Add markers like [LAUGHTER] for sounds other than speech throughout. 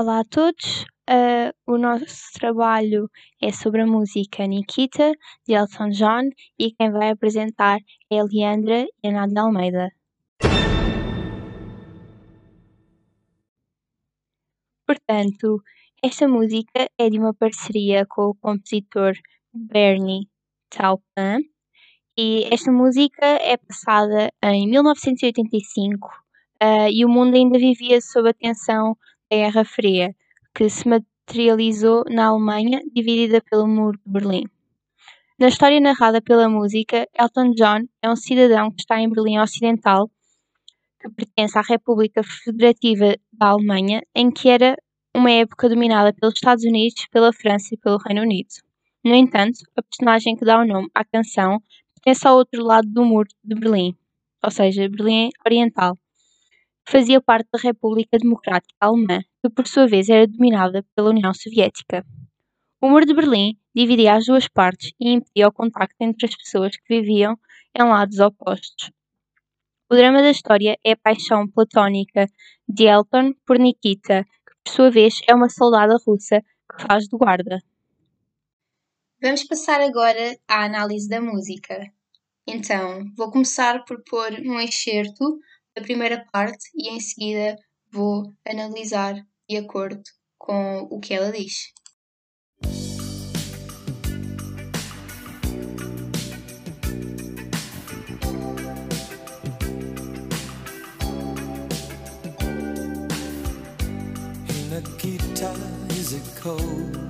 Olá a todos, uh, o nosso trabalho é sobre a música Nikita, de Elton John, e quem vai apresentar é a Leandra e a Nádia Almeida. Portanto, esta música é de uma parceria com o compositor Bernie Taupin, e esta música é passada em 1985 uh, e o mundo ainda vivia sob a tensão Guerra Fria, que se materializou na Alemanha, dividida pelo Muro de Berlim. Na história narrada pela música, Elton John é um cidadão que está em Berlim Ocidental, que pertence à República Federativa da Alemanha, em que era uma época dominada pelos Estados Unidos, pela França e pelo Reino Unido. No entanto, a personagem que dá o nome à canção pertence ao outro lado do muro de Berlim, ou seja, Berlim Oriental. Fazia parte da República Democrática Alemã, que por sua vez era dominada pela União Soviética. O Muro de Berlim dividia as duas partes e impedia o contacto entre as pessoas que viviam em lados opostos. O drama da história é a paixão platónica de Elton por Nikita, que por sua vez é uma soldada russa que faz de guarda. Vamos passar agora à análise da música. Então, vou começar por pôr um excerto da primeira parte e em seguida vou analisar de acordo com o que ela diz. Is it cold?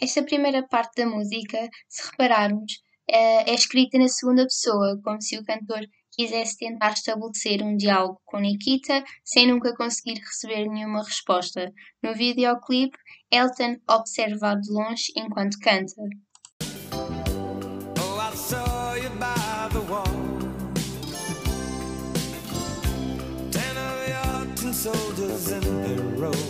Esta primeira parte da música, se repararmos, é escrita na segunda pessoa, como se o cantor quisesse tentar estabelecer um diálogo com Nikita sem nunca conseguir receber nenhuma resposta. No videoclipe, Elton observa de longe enquanto canta. Soldiers in their row.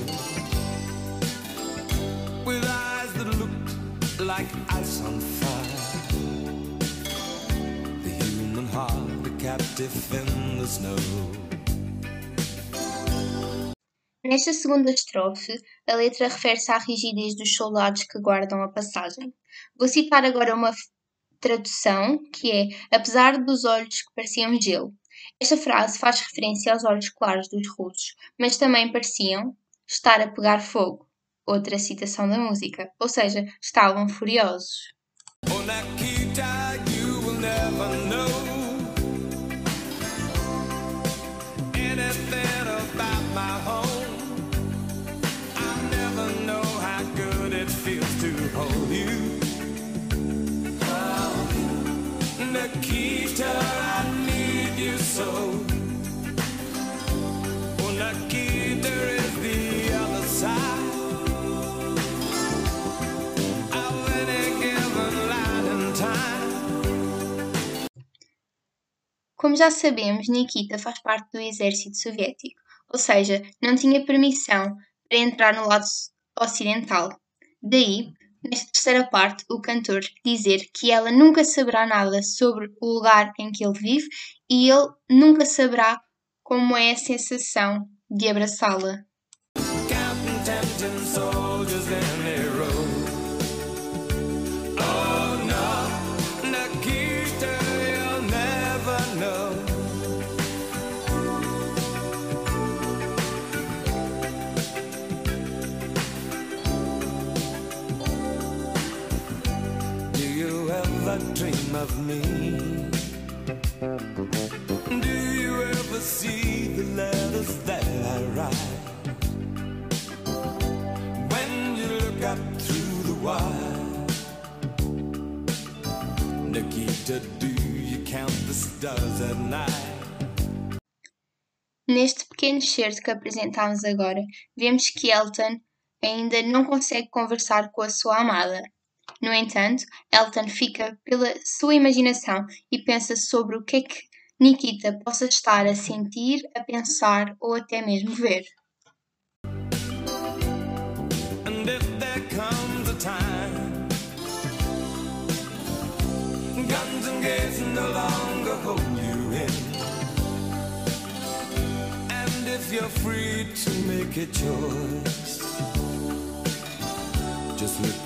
With eyes that looked like ice on fire. The human heart, a captive in the snow. Nesta segunda estrofe, a letra refere-se à rigidez dos soldados que guardam a passagem. Vou citar agora uma tradução que é: Apesar dos olhos que pareciam gelo. Esta frase faz referência aos olhos claros dos russos, mas também pareciam estar a pegar fogo. Outra citação da música, ou seja, estavam furiosos. Como já sabemos, Nikita faz parte do exército soviético, ou seja, não tinha permissão para entrar no lado ocidental. Daí, nesta terceira parte, o cantor dizer que ela nunca saberá nada sobre o lugar em que ele vive e ele nunca saberá como é a sensação de abraçá-la. Of me? Do you ever see the letters that I write? When you look up through the wire, Nikita, do you count the stars at night? Neste pequeno excerto que apresentamos agora, vemos que Elton ainda não consegue conversar com a sua amada. No entanto, Elton fica pela sua imaginação e pensa sobre o que é que Nikita possa estar a sentir, a pensar ou até mesmo ver. You're free to make a choice,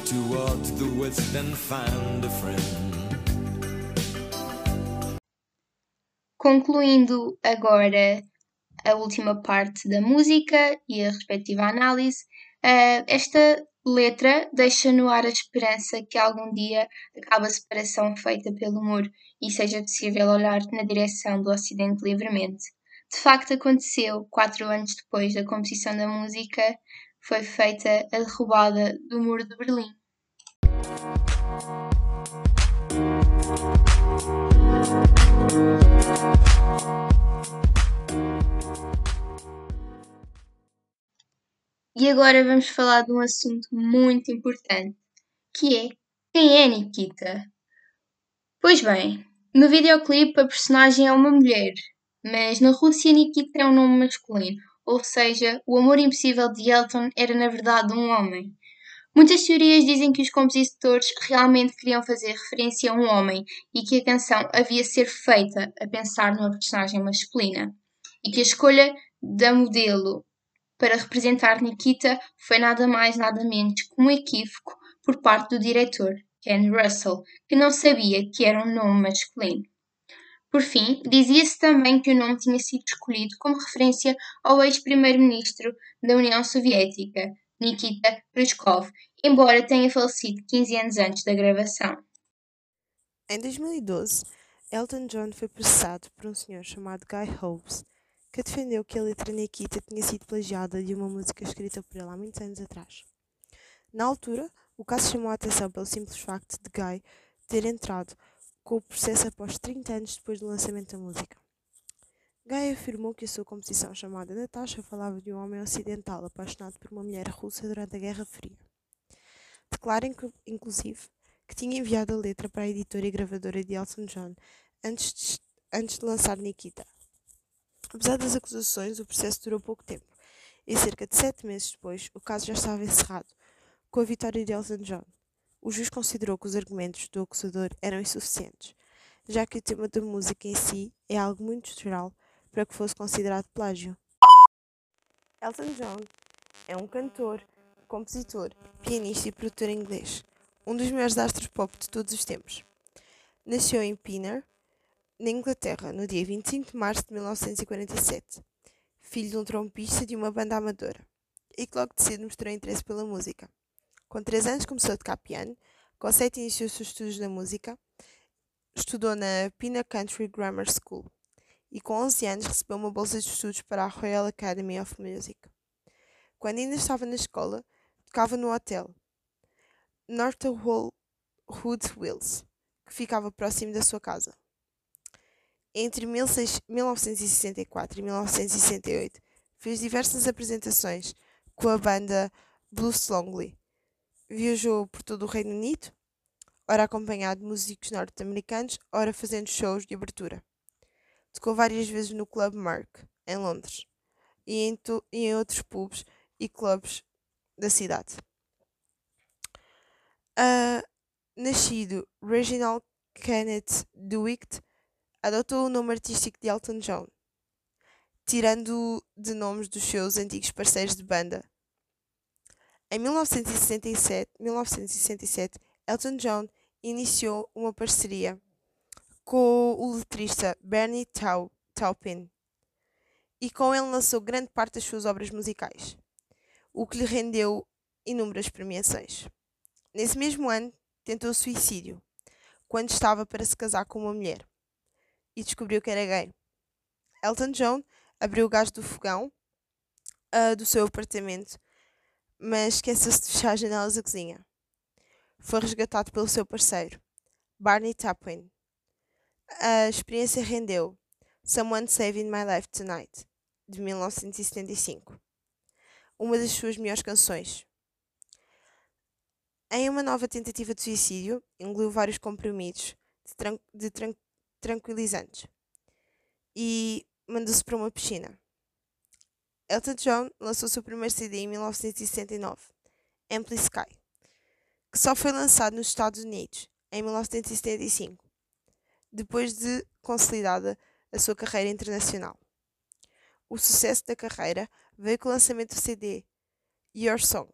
towards the west and find a friend. Concluindo agora a última parte da música e a respectiva análise, eh, esta letra deixa no ar a esperança que algum dia acabe a separação feita pelo muro e seja possível olhar na direção do Ocidente livremente. De facto, aconteceu quatro anos depois da composição da música, foi feita a derrubada do Muro de Berlim. E agora vamos falar de um assunto muito importante, que é quem é Nikita? Pois bem, no videoclipe a personagem é uma mulher, mas na Rússia Nikita é um nome masculino, ou seja, o amor impossível de Elton era na verdade um homem. Muitas teorias dizem que os compositores realmente queriam fazer referência a um homem e que a canção havia ser feita a pensar numa personagem masculina. E que a escolha da modelo para representar Nikita foi nada mais nada menos que um equívoco por parte do diretor, Ken Russell, que não sabia que era um nome masculino. Por fim, dizia-se também que o nome tinha sido escolhido como referência ao ex-primeiro-ministro da União Soviética, Nikita Khrushchev, embora tenha falecido 15 anos antes da gravação. Em 2012, Elton John foi processado por um senhor chamado Guy Hobbs, que defendeu que a letra Nikita tinha sido plagiada de uma música escrita por ele há muitos anos atrás. Na altura, o caso chamou a atenção pelo simples facto de Guy ter entrado com o processo após 30 anos depois do lançamento da música. Guy afirmou que a sua composição chamada Natasha falava de um homem ocidental apaixonado por uma mulher russa durante a Guerra Fria. Declara, inclusive, que tinha enviado a letra para a editora e gravadora de Elton John antes de, antes de lançar Nikita. Apesar das acusações, o processo durou pouco tempo e cerca de sete meses depois o caso já estava encerrado, com a vitória de Elton John. O juiz considerou que os argumentos do acusador eram insuficientes, já que o tema da música em si é algo muito geral para que fosse considerado plágio. Elton John é um cantor, compositor, pianista e produtor inglês, um dos maiores astros pop de todos os tempos. Nasceu em Pinner, na Inglaterra, no dia 25 de março de 1947, filho de um trompista de uma banda amadora, e que logo de cedo mostrou interesse pela música. Com 3 anos começou a tocar piano, com 7 iniciou seus estudos na música, estudou na Pina Country Grammar School e com 11 anos recebeu uma bolsa de estudos para a Royal Academy of Music. Quando ainda estava na escola, tocava no hotel Northerwold Hills, que ficava próximo da sua casa. Entre 1964 e 1968, fez diversas apresentações com a banda Blues Longley. Viajou por todo o Reino Unido, ora acompanhado de músicos norte-americanos, ora fazendo shows de abertura. Tocou várias vezes no Club Merck, em Londres, e em, e em outros pubs e clubes da cidade. Uh, nascido Reginald Kenneth Dewitt, adotou o nome artístico de Elton John, tirando de nomes dos seus antigos parceiros de banda. Em 1967, 1967 Elton John iniciou uma parceria com o letrista Bernie Tau, Taupin e com ele lançou grande parte das suas obras musicais, o que lhe rendeu inúmeras premiações. Nesse mesmo ano, tentou suicídio, quando estava para se casar com uma mulher e descobriu que era gay. Elton John abriu o gás do fogão uh, do seu apartamento, mas esqueceu-se de fechar as janelas da cozinha. Foi resgatado pelo seu parceiro, Barney Taupin. A experiência rendeu Someone Saving My Life Tonight, de 1975, uma das suas melhores canções. Em uma nova tentativa de suicídio, engoliu vários comprimidos de, tran de tran tranquilizantes e mandou-se para uma piscina. Elton John lançou seu primeiro CD em 1969, Ampli Sky, que só foi lançado nos Estados Unidos em 1975, depois de consolidada a sua carreira internacional. O sucesso da carreira veio com o lançamento do CD Your Song,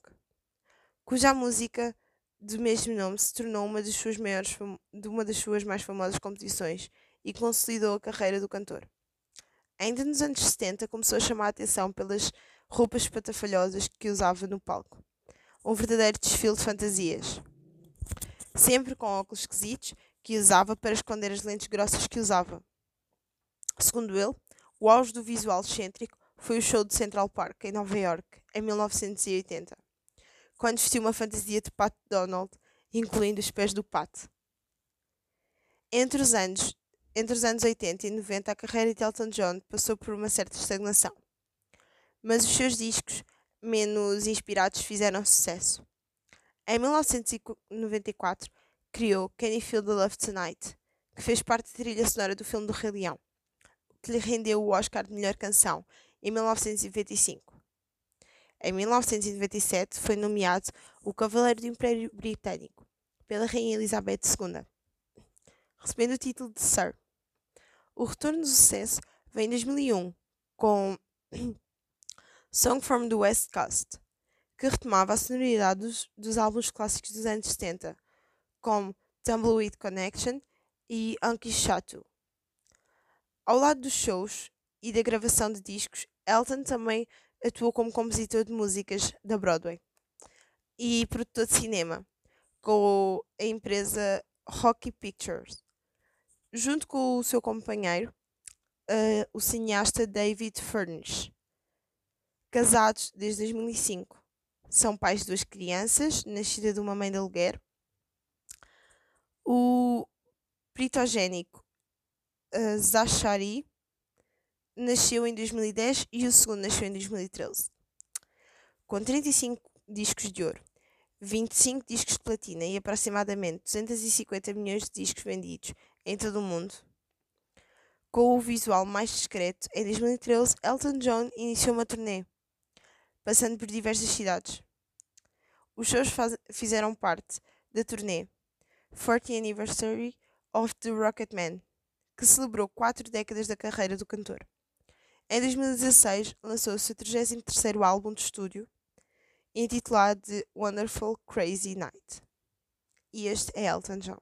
cuja música do mesmo nome se tornou uma das suas maiores de uma das suas mais famosas composições e consolidou a carreira do cantor. Ainda nos anos 70 começou a chamar a atenção pelas roupas espatafalhosas que usava no palco. Um verdadeiro desfile de fantasias. Sempre com óculos esquisitos que usava para esconder as lentes grossas que usava. Segundo ele, o auge do visual excêntrico foi o show de Central Park, em Nova York, em 1980, quando vestiu uma fantasia de Pat Donald, incluindo os pés do Pat. Entre os anos entre os anos 80 e 90, a carreira de Elton John passou por uma certa estagnação, mas os seus discos menos inspirados fizeram sucesso. Em 1994, criou Can You Feel the Love Tonight, que fez parte da trilha sonora do filme do Rei Leão, que lhe rendeu o Oscar de Melhor Canção em 1995. Em 1997, foi nomeado o Cavaleiro do Império Britânico pela Rainha Elizabeth II, recebendo o título de Sir. O retorno do sucesso vem em 2001 com [CLEARS THROAT] Song from the West Coast, que retomava a sonoridade dos, dos álbuns clássicos dos anos 70, como Tumbleweed Connection e Anki Shatu. Ao lado dos shows e da gravação de discos, Elton também atuou como compositor de músicas da Broadway e produtor de cinema com a empresa Rocky Pictures junto com o seu companheiro, uh, o cineasta David Furnish. Casados desde 2005. São pais de duas crianças, nascida de uma mãe de aluguer. O pritogénico uh, Zachary nasceu em 2010 e o segundo nasceu em 2013. Com 35 discos de ouro, 25 discos de platina e aproximadamente 250 milhões de discos vendidos em todo o mundo. Com o visual mais discreto, em 2013 Elton John iniciou uma turnê, passando por diversas cidades. Os shows fizeram parte da turnê 40th Anniversary of the Rocketman, que celebrou quatro décadas da carreira do cantor. Em 2016, lançou o seu 33º álbum de estúdio, intitulado The Wonderful Crazy Night. E este é Elton John.